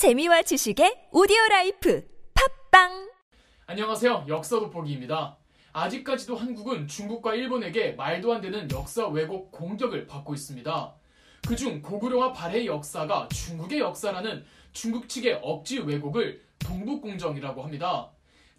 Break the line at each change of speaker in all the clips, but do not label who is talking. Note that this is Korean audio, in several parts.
재미와 지식의 오디오 라이프 팟빵
안녕하세요. 역사 돋보기입니다. 아직까지도 한국은 중국과 일본에게 말도 안 되는 역사 왜곡 공격을 받고 있습니다. 그중 고구려와 발해의 역사가 중국의 역사라는 중국 측의 억지 왜곡을 동북공정이라고 합니다.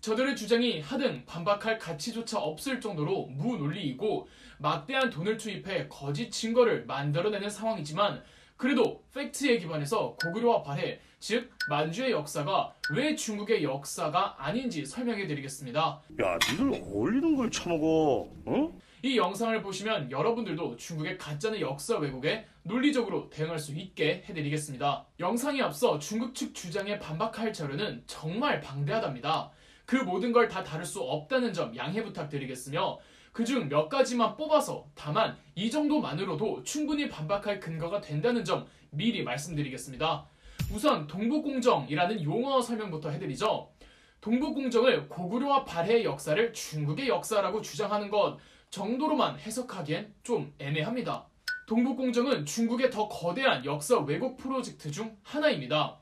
저들의 주장이 하등 반박할 가치조차 없을 정도로 무논리이고 막대한 돈을 투입해 거짓 증거를 만들어내는 상황이지만 그래도 팩트에 기반해서 고구려와 발해, 즉 만주의 역사가 왜 중국의 역사가 아닌지 설명해 드리겠습니다.
야, 니들 어울리는 걸 처먹어. 어?
이 영상을 보시면 여러분들도 중국의 가짜는 역사 왜곡에 논리적으로 대응할 수 있게 해드리겠습니다. 영상에 앞서 중국 측 주장에 반박할 자료는 정말 방대하답니다. 그 모든 걸 다 다룰 수 없다는 점 양해 부탁드리겠으며 그중 몇 가지만 뽑아서 다만 이 정도만으로도 충분히 반박할 근거가 된다는 점 미리 말씀드리겠습니다. 우선 동북공정이라는 용어 설명부터 해드리죠. 동북공정을 고구려와 발해의 역사를 중국의 역사라고 주장하는 것 정도로만 해석하기엔 좀 애매합니다. 동북공정은 중국의 더 거대한 역사 왜곡 프로젝트 중 하나입니다.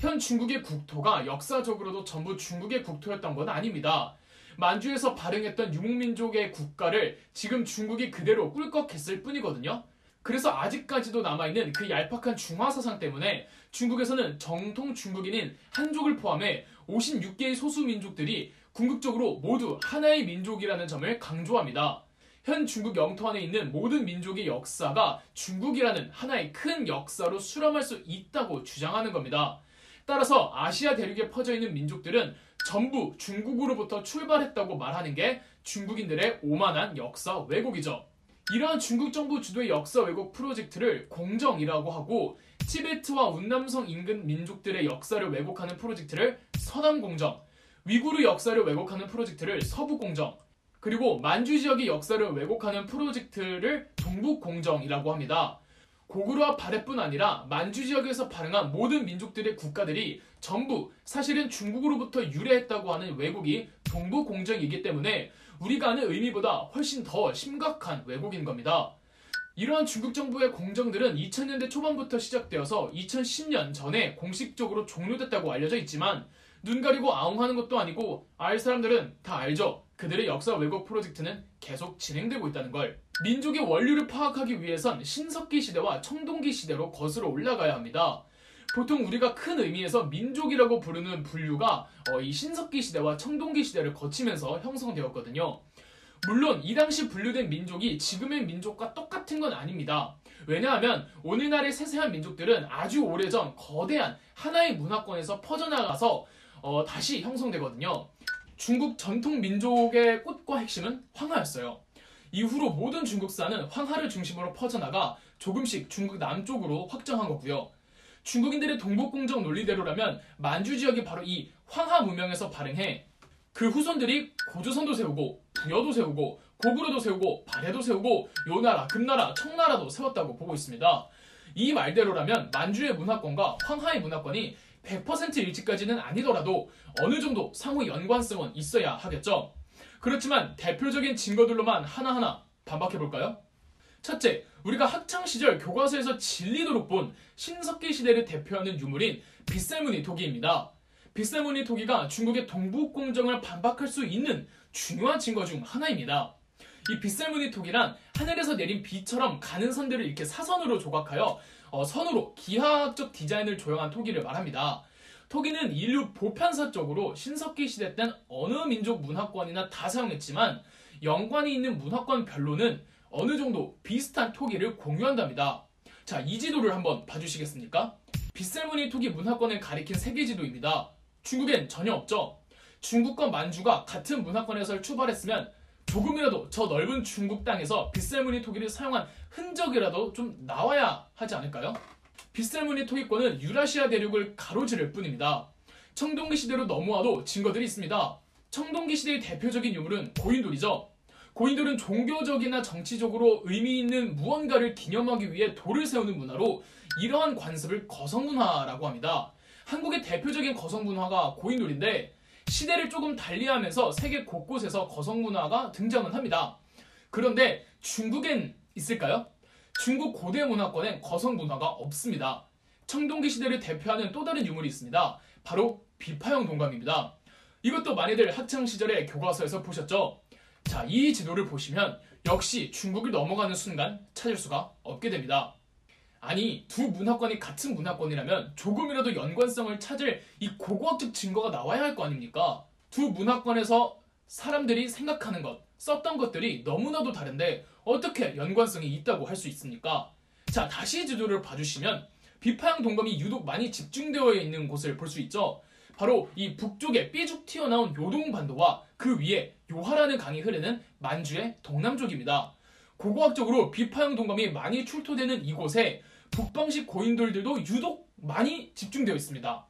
현 중국의 국토가 역사적으로도 전부 중국의 국토였던 건 아닙니다. 만주에서 발행했던 유목민족의 국가를 지금 중국이 그대로 꿀꺽했을 뿐이거든요. 그래서 아직까지도 남아있는 그 얄팍한 중화사상 때문에 중국에서는 정통 중국인인 한족을 포함해 56개의 소수민족들이 궁극적으로 모두 하나의 민족이라는 점을 강조합니다. 현 중국 영토 안에 있는 모든 민족의 역사가 중국이라는 하나의 큰 역사로 수렴할 수 있다고 주장하는 겁니다. 따라서 아시아 대륙에 퍼져 있는 민족들은 전부 중국으로부터 출발했다고 말하는 게 중국인들의 오만한 역사 왜곡이죠. 이러한 중국 정부 주도의 역사 왜곡 프로젝트를 공정이라고 하고 티베트와 운남성 인근 민족들의 역사를 왜곡하는 프로젝트를 서남 공정, 위구르 역사를 왜곡하는 프로젝트를 서북 공정, 그리고 만주 지역의 역사를 왜곡하는 프로젝트를 동북 공정이라고 합니다. 고구려와 발해뿐 아니라 만주 지역에서 발행한 모든 민족들의 국가들이 전부 사실은 중국으로부터 유래했다고 하는 왜곡이 동북공정이기 때문에 우리가 아는 의미보다 훨씬 더 심각한 왜곡인 겁니다. 이러한 중국 정부의 공정들은 2000년대 초반부터 시작되어서 2010년 전에 공식적으로 종료됐다고 알려져 있지만 눈 가리고 아웅하는 것도 아니고 알 사람들은 다 알죠. 그들의 역사 왜곡 프로젝트는 계속 진행되고 있다는 걸. 민족의 원류를 파악하기 위해선 신석기 시대와 청동기 시대로 거슬러 올라가야 합니다. 보통 우리가 큰 의미에서 민족이라고 부르는 분류가 어, 이 신석기 시대와 청동기 시대를 거치면서 형성되었거든요. 물론 이 당시 분류된 민족이 지금의 민족과 똑같은 건 아닙니다. 왜냐하면 오늘날의 세세한 민족들은 아주 오래전 거대한 하나의 문화권에서 퍼져나가서 어, 다시 형성되거든요. 중국 전통 민족의 꽃과 핵심은 황하였어요. 이후로 모든 중국사는 황하를 중심으로 퍼져나가 조금씩 중국 남쪽으로 확장한 거고요. 중국인들의 동북공정 논리대로라면 만주 지역이 바로 이 황하 문명에서 발행해 그 후손들이 고조선도 세우고 부여도 세우고 고구려도 세우고 발해도 세우고 요나라, 금나라, 청나라도 세웠다고 보고 있습니다. 이 말대로라면 만주의 문화권과 황하의 문화권이 100% 일치까지는 아니더라도 어느 정도 상호 연관성은 있어야 하겠죠. 그렇지만 대표적인 증거들로만 하나하나 반박해 볼까요? 첫째, 우리가 학창시절 교과서에서 진리도록 본 신석기 시대를 대표하는 유물인 빗살무늬 토기입니다. 빗살무늬 토기가 중국의 동북공정을 반박할 수 있는 중요한 증거 중 하나입니다. 이 빗살무늬 토기란 하늘에서 내린 비처럼 가는 선들을 이렇게 사선으로 조각하여 어, 선으로 기하학적 디자인을 조형한 토기를 말합니다. 토기는 인류 보편사적으로 신석기 시대 땐 어느 민족 문화권이나 다 사용했지만 연관이 있는 문화권별로는 어느 정도 비슷한 토기를 공유한답니다. 자, 이 지도를 한번 봐주시겠습니까? 빗살무늬 토기 문화권을 가리킨 세계 지도입니다. 중국엔 전혀 없죠. 중국과 만주가 같은 문화권에서 출발했으면 조금이라도 저 넓은 중국 땅에서 빗살무늬 토기를 사용한 흔적이라도 좀 나와야 하지 않을까요? 빗살무늬 토기권은 유라시아 대륙을 가로지를 뿐입니다. 청동기 시대로 넘어와도 증거들이 있습니다. 청동기 시대의 대표적인 유물은 고인돌이죠. 고인돌은 종교적이나 정치적으로 의미 있는 무언가를 기념하기 위해 돌을 세우는 문화로 이러한 관습을 거성문화라고 합니다. 한국의 대표적인 거성문화가 고인돌인데 시대를 조금 달리하면서 세계 곳곳에서 거성 문화가 등장은 합니다. 그런데 중국엔 있을까요? 중국 고대 문화권엔 거성 문화가 없습니다. 청동기 시대를 대표하는 또 다른 유물이 있습니다. 바로 비파형 동감입니다. 이것도 많이들 학창 시절에 교과서에서 보셨죠? 자, 이 지도를 보시면 역시 중국을 넘어가는 순간 찾을 수가 없게 됩니다. 아니, 두 문화권이 같은 문화권이라면 조금이라도 연관성을 찾을 이 고고학적 증거가 나와야 할 거 아닙니까? 두 문화권에서 사람들이 생각하는 것, 썼던 것들이 너무나도 다른데 어떻게 연관성이 있다고 할 수 있습니까? 자, 다시 지도를 봐주시면 비파형 동감이 유독 많이 집중되어 있는 곳을 볼 수 있죠. 바로 이 북쪽에 삐죽 튀어나온 요동반도와 그 위에 요하라는 강이 흐르는 만주의 동남쪽입니다. 고고학적으로 비파형 동감이 많이 출토되는 이곳에 북방식 고인돌들도 유독 많이 집중되어 있습니다.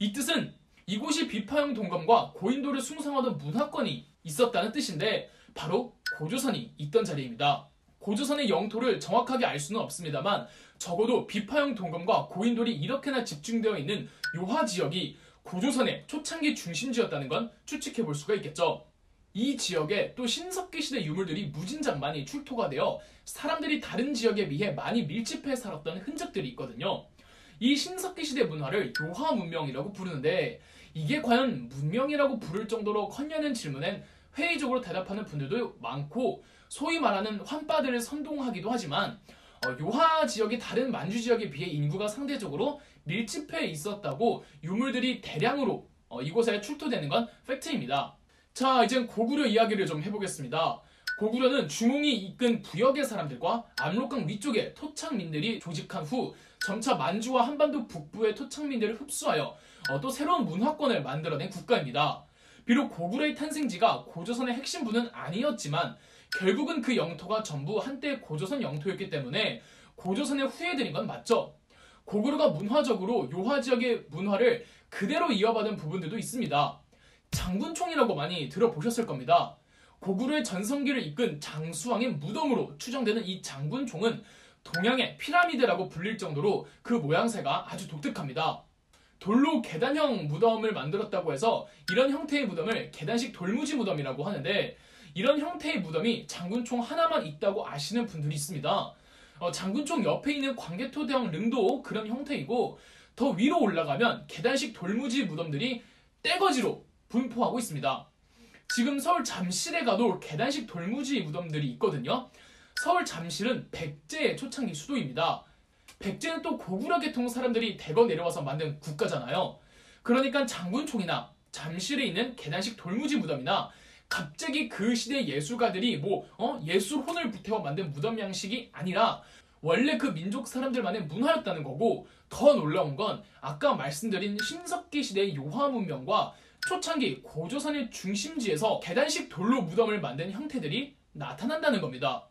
이 뜻은 이곳이 비파형 동감과 고인돌을 숭상하던 문화권이 있었다는 뜻인데 바로 고조선이 있던 자리입니다. 고조선의 영토를 정확하게 알 수는 없습니다만 적어도 비파형 동감과 고인돌이 이렇게나 집중되어 있는 요하 지역이 고조선의 초창기 중심지였다는 건 추측해 볼 수가 있겠죠. 이 지역에 또 신석기 시대 유물들이 무진장 많이 출토가 되어 사람들이 다른 지역에 비해 많이 밀집해 살았던 흔적들이 있거든요. 이 신석기 시대 문화를 요하 문명이라고 부르는데 이게 과연 문명이라고 부를 정도로 컸냐는 질문엔 회의적으로 대답하는 분들도 많고 소위 말하는 환빠들을 선동하기도 하지만 어, 요하 지역이 다른 만주 지역에 비해 인구가 상대적으로 밀집해 있었다고 유물들이 대량으로 어, 이곳에 출토되는 건 팩트입니다. 자, 이젠 고구려 이야기를 좀 해보겠습니다. 고구려는 중홍이 이끈 부역의 사람들과 압록강 위쪽의 토착민들이 조직한 후 점차 만주와 한반도 북부의 토착민들을 흡수하여 어, 또 새로운 문화권을 만들어낸 국가입니다. 비록 고구려의 탄생지가 고조선의 핵심부는 아니었지만 결국은 그 영토가 전부 한때 고조선 영토였기 때문에 고조선의 후예들인 건 맞죠. 고구려가 문화적으로 요하 지역의 문화를 그대로 이어받은 부분들도 있습니다. 장군총이라고 많이 들어보셨을 겁니다. 고구려의 전성기를 이끈 장수왕의 무덤으로 추정되는 이 장군총은 동양의 피라미드라고 불릴 정도로 그 모양새가 아주 독특합니다. 돌로 계단형 무덤을 만들었다고 해서 이런 형태의 무덤을 계단식 돌무지 무덤이라고 하는데 이런 형태의 무덤이 장군총 하나만 있다고 아시는 분들이 있습니다. 어, 장군총 옆에 있는 광개토대왕 릉도 그런 형태이고 더 위로 올라가면 계단식 돌무지 무덤들이 떼거지로 분포하고 있습니다. 지금 서울 잠실에 가도 계단식 돌무지 무덤들이 있거든요. 서울 잠실은 백제의 초창기 수도입니다. 백제는 또 고구려 계통 사람들이 대거 내려와서 만든 국가잖아요. 그러니까 장군총이나 잠실에 있는 계단식 돌무지 무덤이나 갑자기 그 시대 예술가들이 뭐 어? 예술 혼을 불태워 만든 무덤 양식이 아니라 원래 그 민족 사람들만의 문화였다는 거고 더 놀라운 건 아까 말씀드린 신석기 시대의 요하 문명과 초창기 고조선의 중심지에서 계단식 돌로 무덤을 만든 형태들이 나타난다는 겁니다.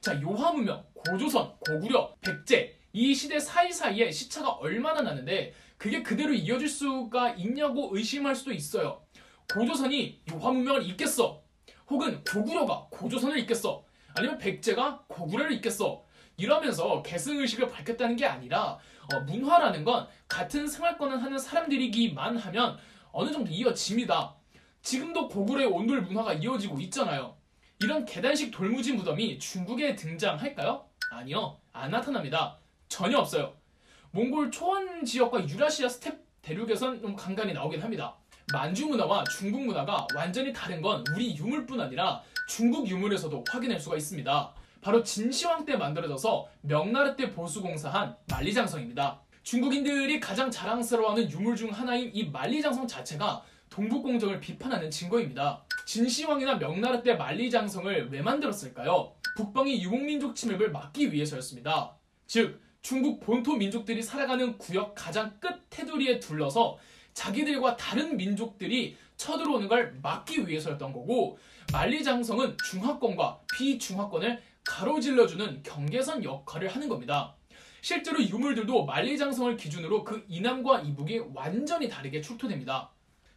자, 요하 문명, 고조선, 고구려, 백제 이 시대 사이사이에 시차가 얼마나 나는데 그게 그대로 이어질 수가 있냐고 의심할 수도 있어요. 고조선이 요하 문명을 잇겠어. 혹은 고구려가 고조선을 잇겠어. 아니면 백제가 고구려를 잇겠어. 이러면서 계승의식을 밝혔다는 게 아니라 어, 문화라는 건 같은 생활권을 하는 사람들이기만 하면 어느 정도 이어집니다. 지금도 고구려의 온돌 문화가 이어지고 있잖아요. 이런 계단식 돌무지 무덤이 중국에 등장할까요? 아니요. 안 나타납니다. 전혀 없어요. 몽골 초원 지역과 유라시아 스텝 대륙에선 좀 간간히 나오긴 합니다. 만주 문화와 중국 문화가 완전히 다른 건 우리 유물뿐 아니라 중국 유물에서도 확인할 수가 있습니다. 바로 진시황 때 만들어져서 명나라 때 보수공사한 만리장성입니다. 중국인들이 가장 자랑스러워하는 유물 중 하나인 이 만리장성 자체가 동북공정을 비판하는 증거입니다. 진시황이나 명나라 때 만리장성을 왜 만들었을까요? 북방의 유목민족 침입을 막기 위해서였습니다. 즉, 중국 본토 민족들이 살아가는 구역 가장 끝 테두리에 둘러서 자기들과 다른 민족들이 쳐들어오는 걸 막기 위해서였던 거고 만리장성은 중화권과 비중화권을 가로질러주는 경계선 역할을 하는 겁니다. 실제로 유물들도 만리장성을 기준으로 그 이남과 이북이 완전히 다르게 출토됩니다.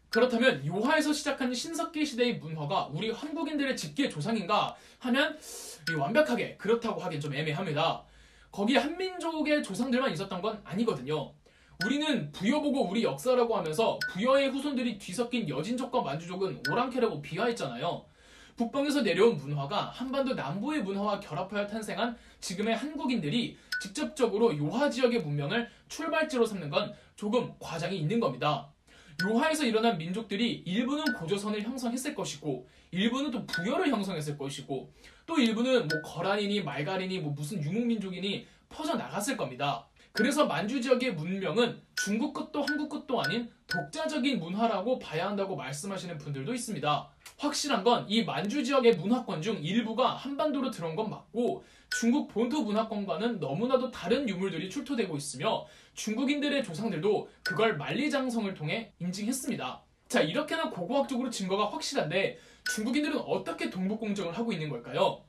그렇다면 요하에서 시작한 신석기 시대의 문화가 우리 한국인들의 직계 조상인가 하면 완벽하게 그렇다고 하긴 좀 애매합니다. 거기 한민족의 조상들만 있었던 건 아니거든요. 우리는 부여 보고 우리 역사라고 하면서 부여의 후손들이 뒤섞인 여진족과 만주족은 오랑캐라고 비하했잖아요. 북방에서 내려온 문화가 한반도 남부의 문화와 결합하여 탄생한 지금의 한국인들이 직접적으로 요하 지역의 문명을 출발지로 삼는 건 조금 과장이 있는 겁니다. 요하에서 일어난 민족들이 일부는 고조선을 형성했을 것이고 일부는 또 부여를 형성했을 것이고 또 일부는 뭐 거란이니 말갈이니 뭐 무슨 유목민족이니 퍼져 나갔을 겁니다. 그래서 만주 지역의 문명은 중국 것도 한국 것도 아닌 독자적인 문화라고 봐야 한다고 말씀하시는 분들도 있습니다. 확실한 건 이 만주 지역의 문화권 중 일부가 한반도로 들어온 건 맞고 중국 본토 문화권과는 너무나도 다른 유물들이 출토되고 있으며 중국인들의 조상들도 그걸 만리장성을 통해 인증했습니다. 자, 이렇게나 고고학적으로 증거가 확실한데 중국인들은 어떻게 동북공정을 하고 있는 걸까요?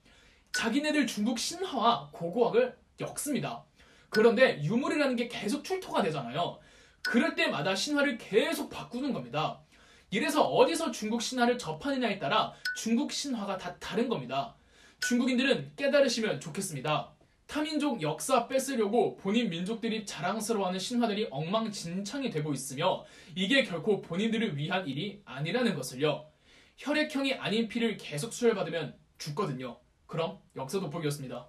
자기네들 중국 신화와 고고학을 엮습니다. 그런데 유물이라는 게 계속 출토가 되잖아요. 그럴 때마다 신화를 계속 바꾸는 겁니다. 이래서 어디서 중국 신화를 접하느냐에 따라 중국 신화가 다 다른 겁니다. 중국인들은 깨달으시면 좋겠습니다. 타민족 역사 뺏으려고 본인 민족들이 자랑스러워하는 신화들이 엉망진창이 되고 있으며 이게 결코 본인들을 위한 일이 아니라는 것을요. 혈액형이 아닌 피를 계속 수혈받으면 죽거든요. 그럼 역사 돋보기였습니다.